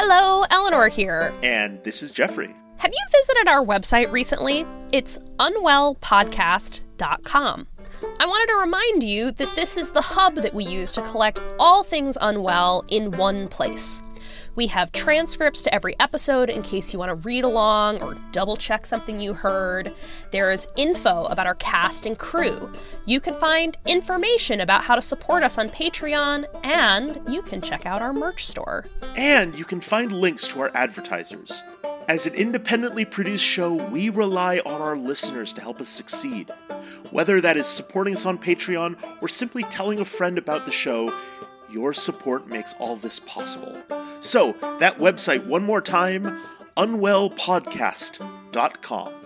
Hello, Eleanor here. And this is Jeffrey. Have you visited our website recently? It's unwellpodcast.com. I wanted to remind you that this is the hub that we use to collect all things unwell in one place. We have transcripts to every episode in case you want to read along or double check something you heard. There is info about our cast and crew. You can find information about how to support us on Patreon, and you can check out our merch store. And you can find links to our advertisers. As an independently produced show, we rely on our listeners to help us succeed. Whether that is supporting us on Patreon or simply telling a friend about the show, your support makes all this possible. So, that website, one more time unwellpodcast.com.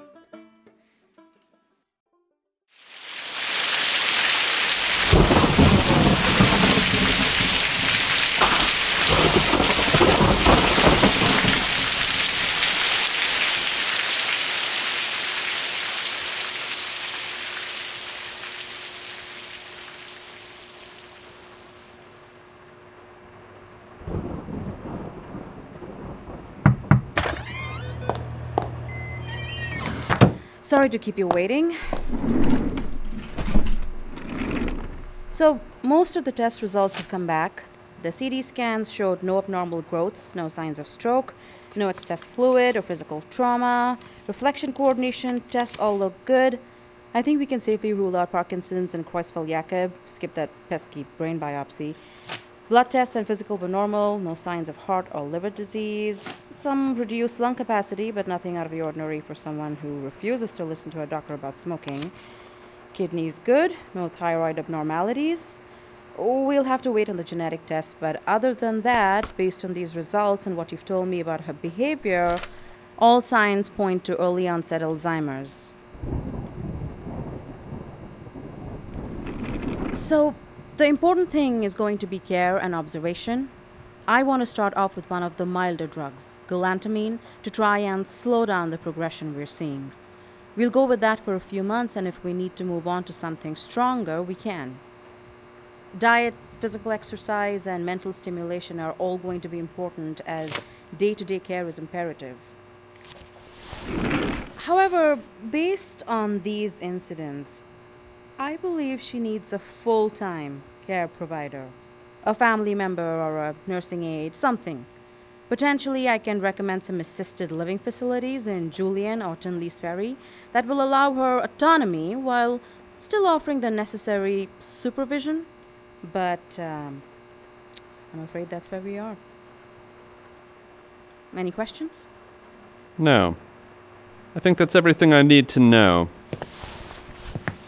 Sorry to keep you waiting. So, most of the test results have come back. The CT scans showed no abnormal growths, no signs of stroke, no excess fluid or physical trauma. Reflection coordination tests all look good. I think we can safely rule out Parkinson's and Creutzfeldt Jakob, skip that pesky brain biopsy. Blood tests and physical were normal, no signs of heart or liver disease, some reduced lung capacity, but nothing out of the ordinary for someone who refuses to listen to a doctor about smoking. Kidneys good, no thyroid abnormalities. We'll have to wait on the genetic test, but other than that, based on these results and what you've told me about her behavior, all signs point to early onset Alzheimer's. So, the important thing is going to be care and observation. I want to start off with one of the milder drugs, galantamine, to try and slow down the progression we're seeing. We'll go with that for a few months, and if we need to move on to something stronger, we can. Diet, physical exercise, and mental stimulation are all going to be important as day to day care is imperative. However, based on these incidents, I believe she needs a full time care provider, a family member or a nursing aide, something. Potentially, I can recommend some assisted living facilities in Julian or Tinley's Ferry that will allow her autonomy while still offering the necessary supervision. But um, I'm afraid that's where we are. Any questions? No. I think that's everything I need to know.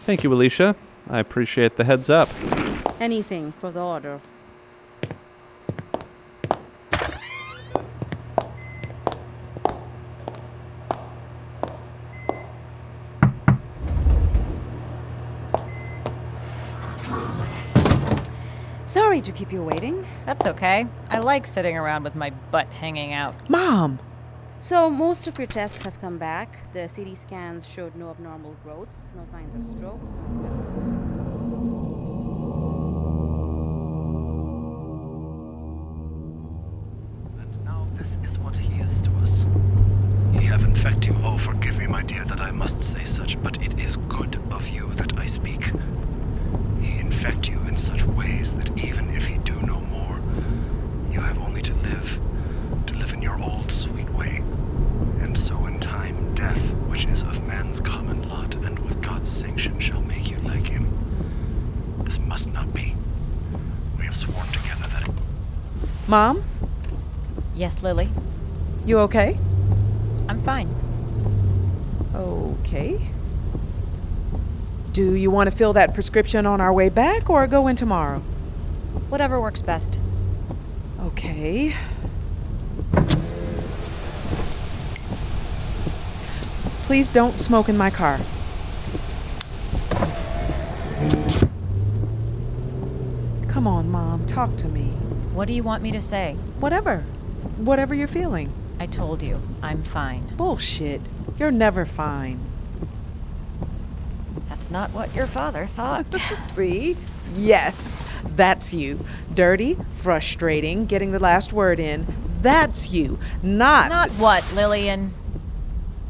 Thank you, Alicia. I appreciate the heads up. Anything for the order. Sorry to keep you waiting. That's okay. I like sitting around with my butt hanging out. Mom! So, most of your tests have come back. The CT scans showed no abnormal growths, no signs of stroke. And now this is what he is to us. Ye have in fact you oh forgive me, my dear, that I must say such, but it Mom, Yes, Lily. you okay? I'm fine. Okay. Do you want to fill that prescription on our way back or go in tomorrow? Whatever works best. Okay. Please don't smoke in my car. Come on, Mom, talk to me. What do you want me to say? Whatever. Whatever you're feeling. I told you, I'm fine. Bullshit. You're never fine. That's not what your father thought. See? Yes, that's you. Dirty, frustrating, getting the last word in. That's you. Not. not what, Lillian?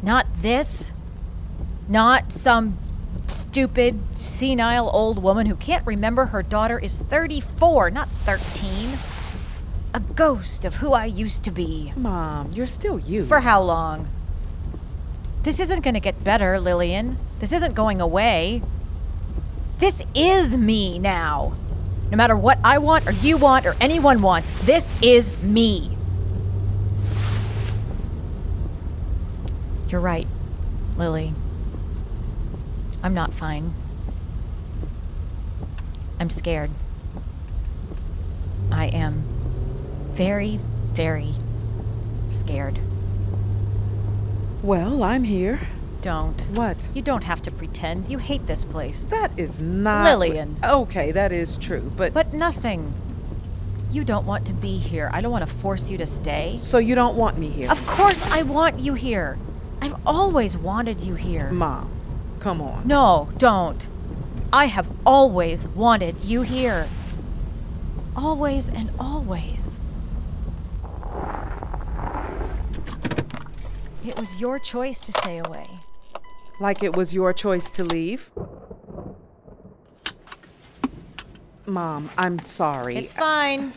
Not this? Not some stupid, senile old woman who can't remember her daughter is 34, not 13. A ghost of who I used to be. Mom, you're still you. For how long? This isn't going to get better, Lillian. This isn't going away. This is me now. No matter what I want or you want or anyone wants, this is me. You're right, Lily. I'm not fine. I'm scared. I am very, very scared. Well, I'm here. Don't. What? You don't have to pretend. You hate this place. That is not. Lillian. Okay, that is true, but. But nothing. You don't want to be here. I don't want to force you to stay. So you don't want me here? Of course, I want you here. I've always wanted you here. Mom, come on. No, don't. I have always wanted you here. Always and always. It was your choice to stay away. Like it was your choice to leave? Mom, I'm sorry. It's fine.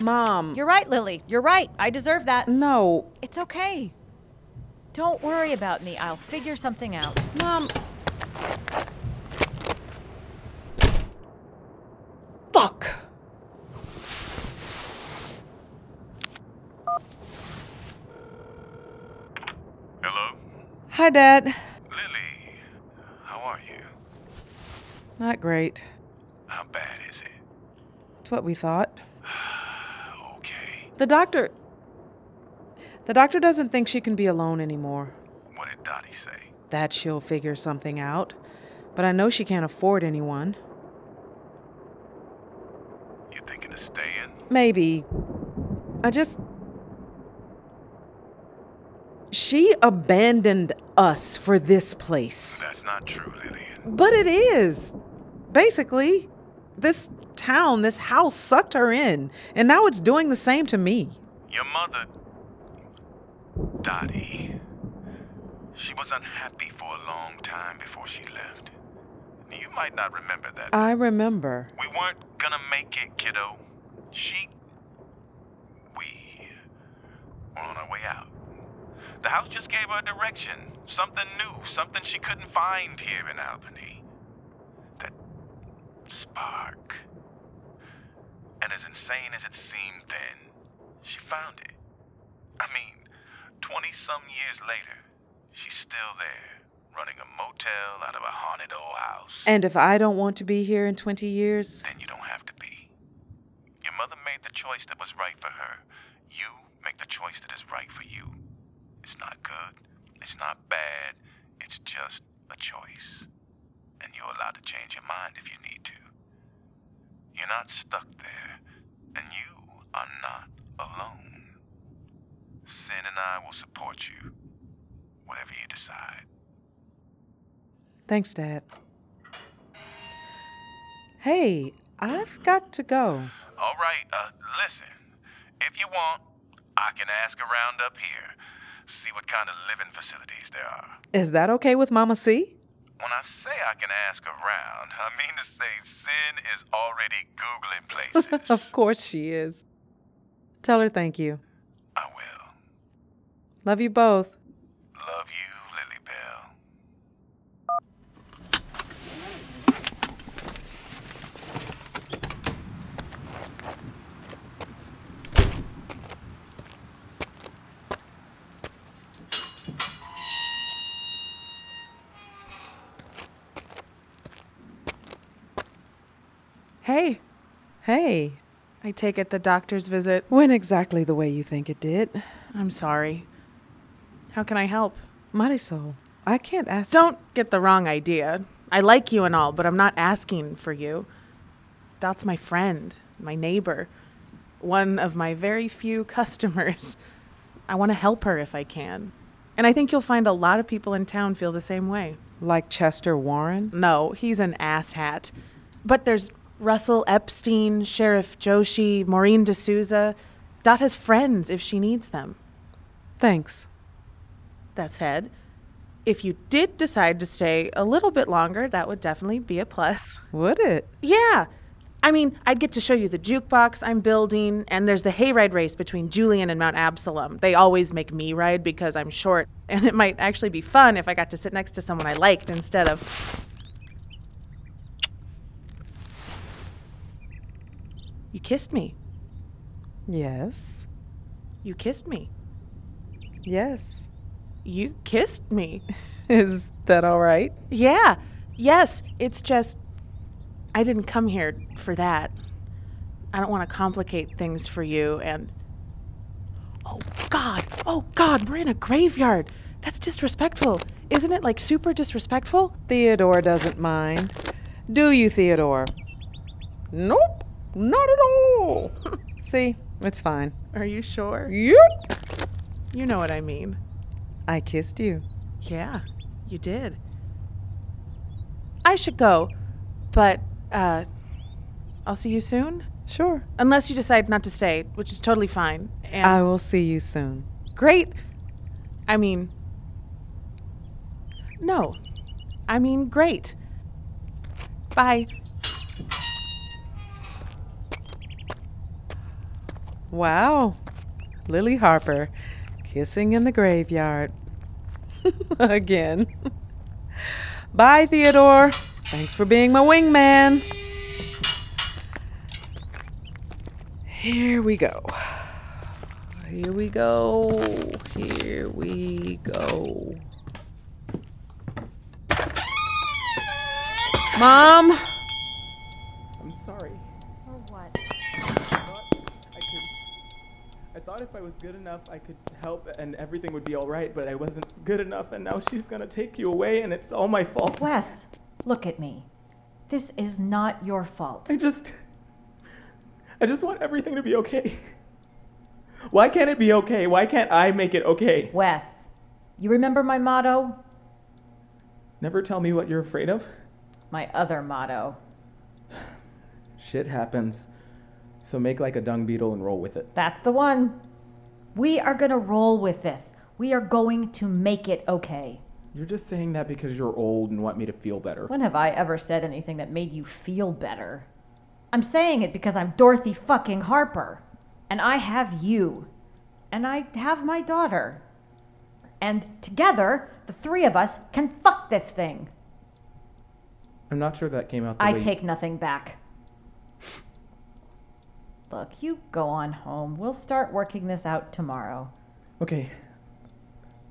Mom. You're right, Lily. You're right. I deserve that. No. It's okay. Don't worry about me. I'll figure something out. Mom. Fuck. Hello? Hi, Dad. Lily, how are you? Not great. How bad is it? It's what we thought. Okay. The doctor. The doctor doesn't think she can be alone anymore. What did Dottie say? That she'll figure something out. But I know she can't afford anyone. You thinking of staying? Maybe. I just. She abandoned us for this place. That's not true, Lillian. But it is. Basically, this town, this house sucked her in, and now it's doing the same to me. Your mother, Dottie, she was unhappy for a long time before she left. You might not remember that. I remember. We weren't gonna make it, kiddo. She. We were on our way out. The house just gave her a direction. Something new, something she couldn't find here in Albany. That spark. And as insane as it seemed then, she found it. I mean, 20 some years later, she's still there, running a motel out of a haunted old house. And if I don't want to be here in 20 years, Then you don't have to be. Your mother made the choice that was right for her. You make the choice that is right for you. It's not good. It's not bad. It's just a choice. And you're allowed to change your mind if you need to. You're not stuck there. And you are not alone. Sin and I will support you, whatever you decide. thanks, Dad. Hey, I've got to go. All right, uh, listen. If you want, I can ask around up here, see what kind of living facilities there are. Is that okay with Mama C? When I say I can ask around, I mean to say Sin is already Googling places. of course she is. Tell her thank you. I will. Love you both. Love you, Lily Bell. Hey, Hey, I take it the doctor's visit. went exactly the way you think it did. I'm sorry. How can I help? Marisol, I can't ask. Don't get the wrong idea. I like you and all, but I'm not asking for you. Dot's my friend, my neighbor, one of my very few customers. I want to help her if I can. And I think you'll find a lot of people in town feel the same way. Like Chester Warren? No, he's an asshat. But there's Russell Epstein, Sheriff Joshi, Maureen D'Souza. Dot has friends if she needs them. Thanks. That said, if you did decide to stay a little bit longer, that would definitely be a plus. Would it? Yeah. I mean, I'd get to show you the jukebox I'm building, and there's the hayride race between Julian and Mount Absalom. They always make me ride because I'm short, and it might actually be fun if I got to sit next to someone I liked instead of. You kissed me. Yes. You kissed me. Yes. You kissed me. Is that all right? Yeah. Yes. It's just. I didn't come here for that. I don't want to complicate things for you and. Oh, God. Oh, God. We're in a graveyard. That's disrespectful. Isn't it like super disrespectful? Theodore doesn't mind. Do you, Theodore? Nope. Not at all. See, it's fine. Are you sure? Yep. You know what I mean. I kissed you. Yeah, you did. I should go, but, uh, I'll see you soon? Sure. Unless you decide not to stay, which is totally fine. And I will see you soon. Great. I mean, no. I mean, great. Bye. Wow. Lily Harper kissing in the graveyard. Again. Bye, Theodore. Thanks for being my wingman. Here we go. Here we go. Here we go. Mom? Thought if I was good enough, I could help and everything would be all right, but I wasn't good enough, and now she's gonna take you away, and it's all my fault. Wes, look at me. This is not your fault. I just. I just want everything to be okay. Why can't it be okay? Why can't I make it okay? Wes, you remember my motto? Never tell me what you're afraid of. My other motto. Shit happens. So make like a dung beetle and roll with it. That's the one. We are going to roll with this. We are going to make it okay. You're just saying that because you're old and want me to feel better. When have I ever said anything that made you feel better? I'm saying it because I'm Dorothy fucking Harper. And I have you. And I have my daughter. And together, the three of us can fuck this thing. I'm not sure that came out the I way take nothing back. Look, you go on home. We'll start working this out tomorrow. Okay.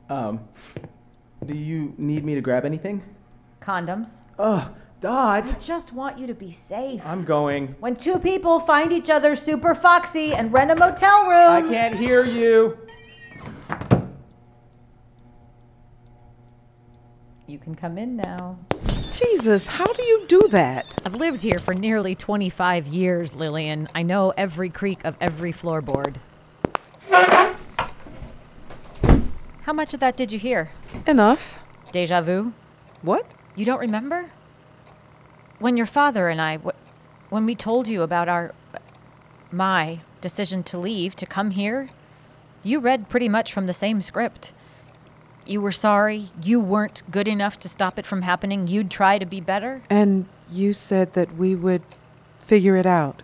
Um, do you need me to grab anything? Condoms. Ugh, Dot. I just want you to be safe. I'm going. When two people find each other super foxy and rent a motel room. I can't hear you. You can come in now. Jesus, how do you do that? I've lived here for nearly 25 years, Lillian. I know every creak of every floorboard. How much of that did you hear? Enough. Deja vu? What? You don't remember? When your father and I, when we told you about our, my decision to leave, to come here, you read pretty much from the same script. You were sorry. You weren't good enough to stop it from happening. You'd try to be better. And you said that we would figure it out.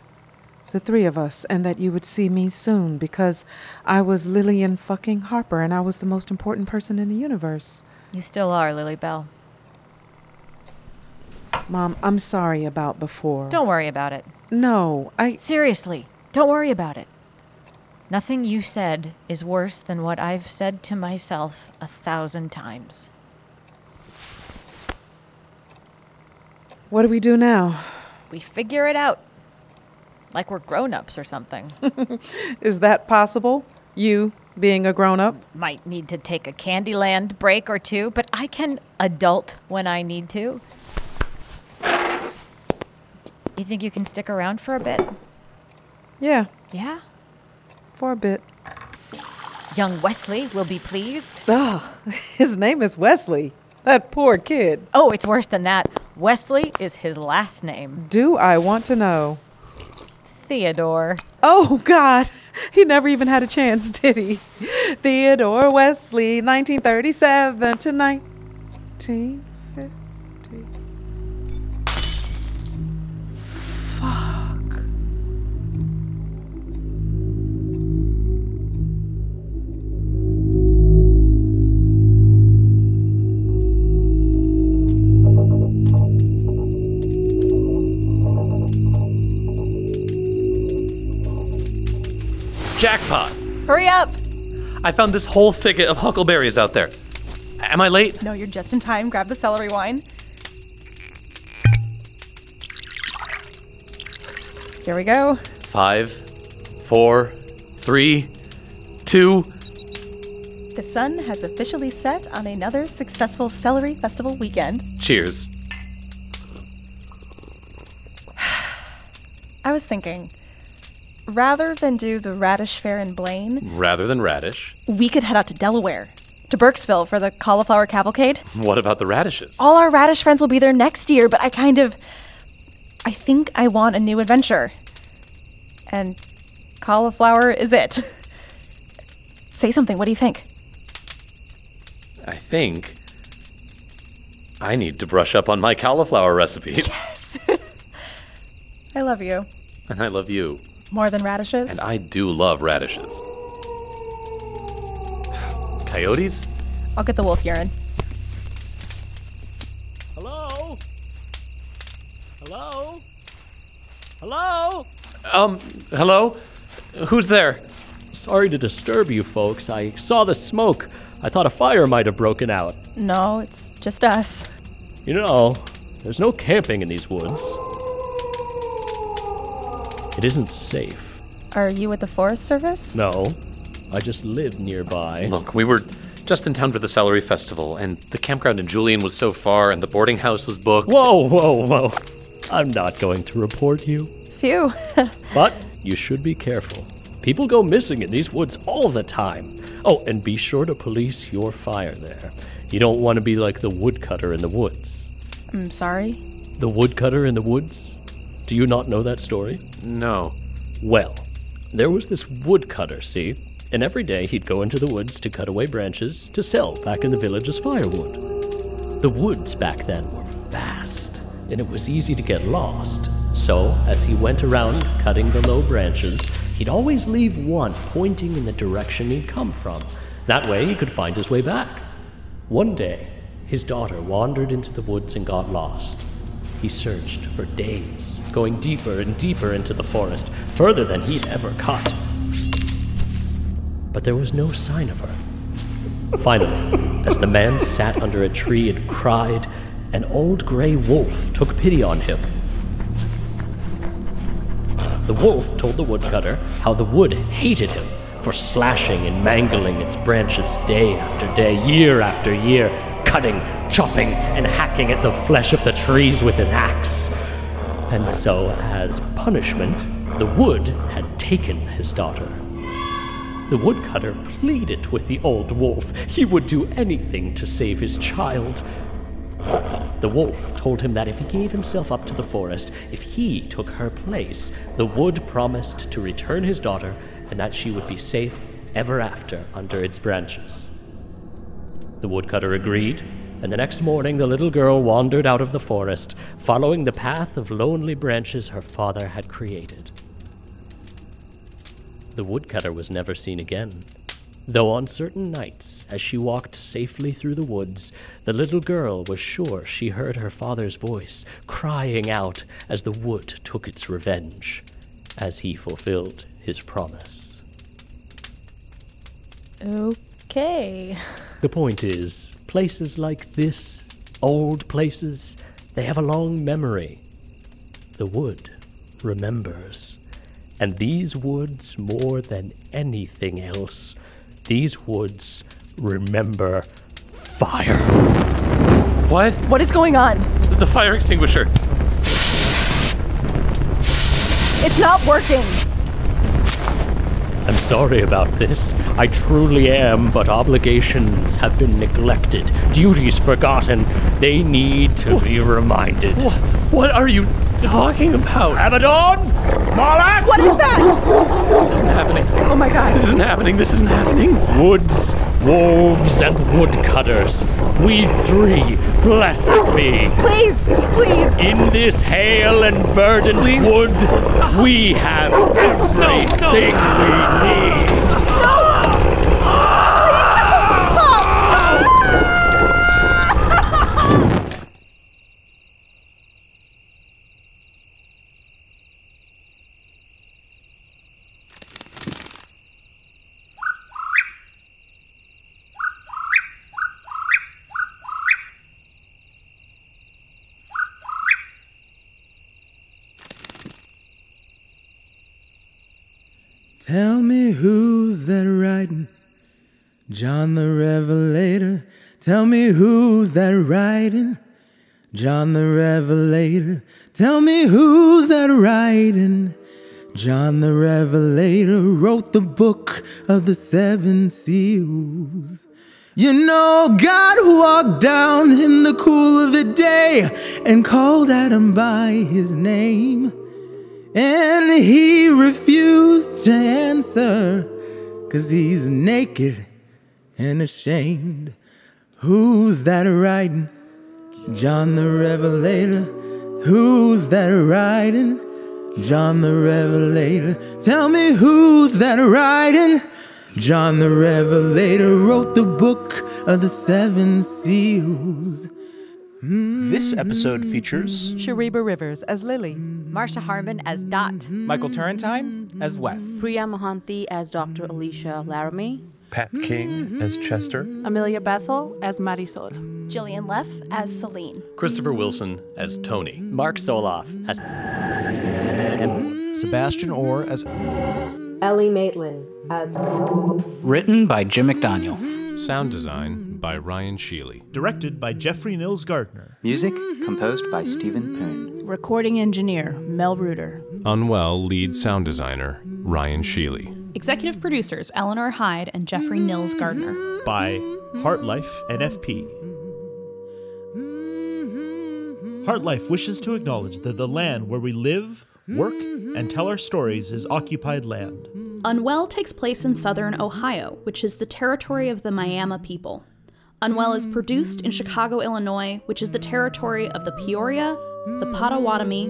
The three of us, and that you would see me soon because I was Lillian fucking Harper and I was the most important person in the universe. You still are, Lily Bell. Mom, I'm sorry about before. Don't worry about it. No, I. Seriously, don't worry about it. Nothing you said is worse than what I've said to myself a thousand times. What do we do now? We figure it out. like we're grown ups or something. Is that possible? You being a grown up? Might need to take a Candyland break or two, but I can adult when I need to. You think you can stick around for a bit? Yeah, Yeah? For a bit. Young Wesley will be pleased. Ugh, his name is Wesley. That poor kid. Oh, it's worse than that. Wesley is his last name. Do I want to know? Theodore. Oh, God. He never even had a chance, did he? Theodore Wesley, 1937 to 1950. I found this whole thicket of huckleberries out there. Am I late? No, you're just in time. Grab the celery wine. Here we go. Five, four, three, two. The sun has officially set on another successful Celery Festival weekend. Cheers. I was thinking, rather than do the Radish Fair in Blaine, Rather than radish. we could head out to Delaware, to Burkesville for the cauliflower cavalcade. What about the radishes? All our radish friends will be there next year, but I kind of. I think I want a new adventure. And cauliflower is it. Say something. What do you think? I think I need to brush up on my cauliflower recipes. Yes. I love you. And I love you. More than radishes? And I do love radishes. Coyotes? I'll get the wolf urine. Hello? Hello? Hello? Um, hello? Who's there? Sorry to disturb you folks. I saw the smoke. I thought a fire might have broken out. No, it's just us. You know, there's no camping in these woods. It isn't safe. Are you with the Forest Service? No, I just live nearby. Look, we were just in town for the Celery Festival, and the campground in Julian was so far, and the boarding house was booked. Whoa, whoa, whoa. I'm not going to report you. Phew. But you should be careful. People go missing in these woods all the time. Oh, and be sure to police your fire there. You don't want to be like the woodcutter in the woods. I'm sorry. The woodcutter in the woods? Do you not know that story? No. Well, there was this woodcutter, see? And every day he'd go into the woods to cut away branches to sell back in the village as firewood. The woods back then were vast, and it was easy to get lost. So, as he went around cutting the low branches, he'd always leave one pointing in the direction he'd come from. That way he could find his way back. One day, his daughter wandered into the woods and got lost. He searched for days, going deeper and deeper into the forest, further than he'd ever cut. But there was no sign of her. Finally, as the man sat under a tree and cried, an old gray wolf took pity on him. The wolf told the woodcutter how the wood hated him for slashing and mangling its branches day after day, year after year, cutting, chopping, and hacking at the flesh of the trees with an axe. And so, as punishment, the wood had taken his daughter. The woodcutter pleaded with the old wolf. He would do anything to save his child. The wolf told him that if he gave himself up to the forest, if he took her place, the wood promised to return his daughter and that she would be safe ever after under its branches. The woodcutter agreed, and the next morning the little girl wandered out of the forest, following the path of lonely branches her father had created. The woodcutter was never seen again, though on certain nights, as she walked safely through the woods, the little girl was sure she heard her father's voice crying out as the wood took its revenge, as he fulfilled his promise. Okay. The point is, places like this, old places, they have a long memory. The wood remembers. And these woods, more than anything else, these woods remember fire. What? What is going on? The fire extinguisher. It's not working. I'm sorry about this. I truly am, but obligations have been neglected, duties forgotten. They need to be reminded. What are you talking about? Abaddon! Malak! What is that? This isn't happening. Oh my god. This isn't happening. This isn't happening. Woods, wolves, and woodcutters. We three, blessed be. Please, please. In this hale and verdant wood, we have everything we need. Tell me who's that riding? John the Revelator. Tell me who's that riding? John the Revelator. Tell me who's that riding? John the Revelator wrote the book of the seven seals. You know, God walked down in the cool of the day and called Adam by his name. And he refused to answer, cause he's naked and ashamed. Who's that riding? John the Revelator. Who's that riding? John the Revelator. Tell me who's that riding? John the Revelator wrote the book of the seven seals. This episode features Cherie Rios as Lily, Marsha Harman as Dot, Michael Turrentine as Wes, Priya Mohanty as Dr. Alicia Laramie, Pat King as Chester, Amelia Bethel as Marisol, Jillian Leff as Selene, Christopher Wilson as Tony, Mark Soloff as Sebastian Orr as Ele Matelan as Written by Jim McDoniel. Sound design by Ryan Schile. Directed by Jeffrey Nils Gardner. Music composed by Stephen Poon. Recording engineer Mel Ruder. Unwell lead sound designer Ryan Schile. Executive producers Eleanor Hyde and Jeffrey Nils Gardner. By HartLife NFP. HartLife wishes to acknowledge that the land where we live, work, and tell our stories is occupied land. Unwell takes place in southern Ohio, which is the territory of the Miami people. Unwell is produced in Chicago, Illinois, which is the territory of the Peoria, the Potawatomi,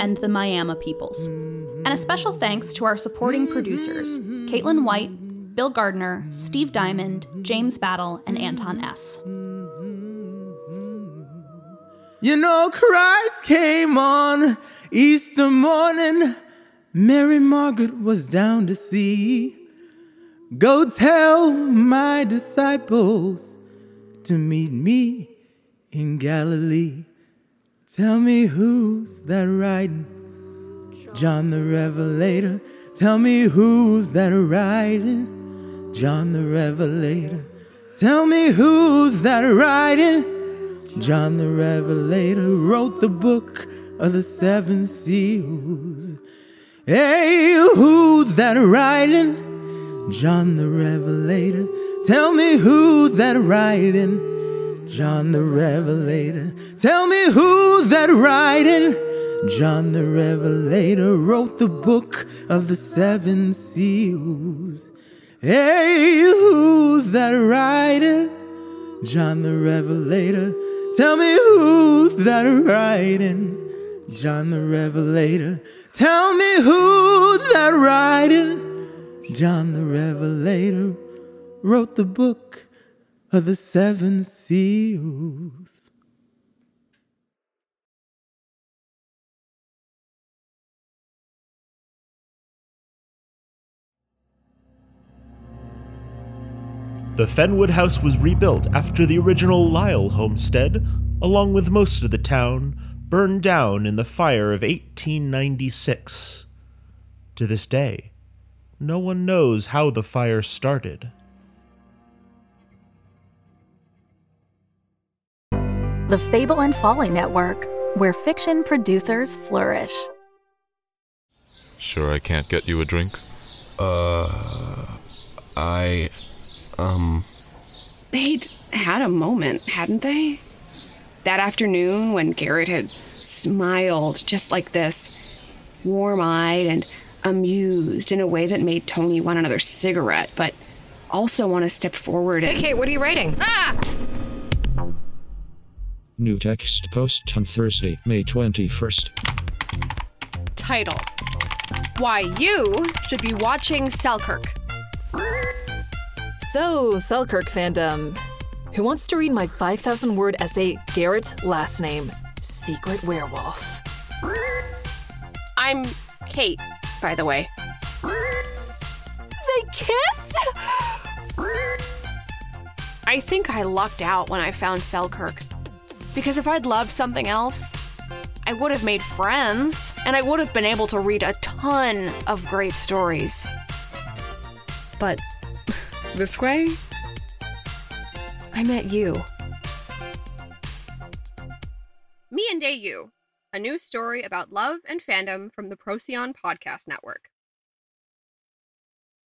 and the Miami peoples. And a special thanks to our supporting producers Caitlin White, Bill Gardner, Steve Diamond, James Battle, and Anton S. You know, Christ came on Easter morning. Mary Margaret was down to see. Go tell my disciples to meet me in Galilee. Tell me who's that riding? John the Revelator. Tell me who's that riding? John the Revelator. Tell me who's that riding? John the Revelator wrote the book of the seven seals. Hey, who's that riding? John the Revelator. Tell me who's that writing? John the Revelator. Tell me who's that writing? John the Revelator wrote the book of the seven seals. Hey, who's that writing? John the Revelator. Tell me who's that writing? John the Revelator. Tell me who's that writing? John the Revelator wrote the book of the seven seals. The Fenwood House was rebuilt after the original Lyle homestead, along with most of the town, burned down in the fire of 1896. To this day, no one knows how the fire started. The Fable and Folly Network, where fiction producers flourish. Sure, I can't get you a drink? Uh, I, um, They'd had a moment, hadn't they? That afternoon when Garrett had smiled just like this, warm eyed and amused in a way that made Tony want another cigarette, but also want to step forward and. Hey, Kate, what are you writing? Ah! New text post on Thursday, May 21st. Title Why You Should Be Watching Selkirk. So, Selkirk fandom. Who wants to read my 5,000 word essay, Garrett Last Name, Secret Werewolf? I'm Kate, by the way. They kissed? I think I lucked out when I found Selkirk. Because if I'd loved something else, I would have made friends, and I would have been able to read a ton of great stories. But this way, I met you. Me and Day You, a new story about love and fandom from the Procyon Podcast Network.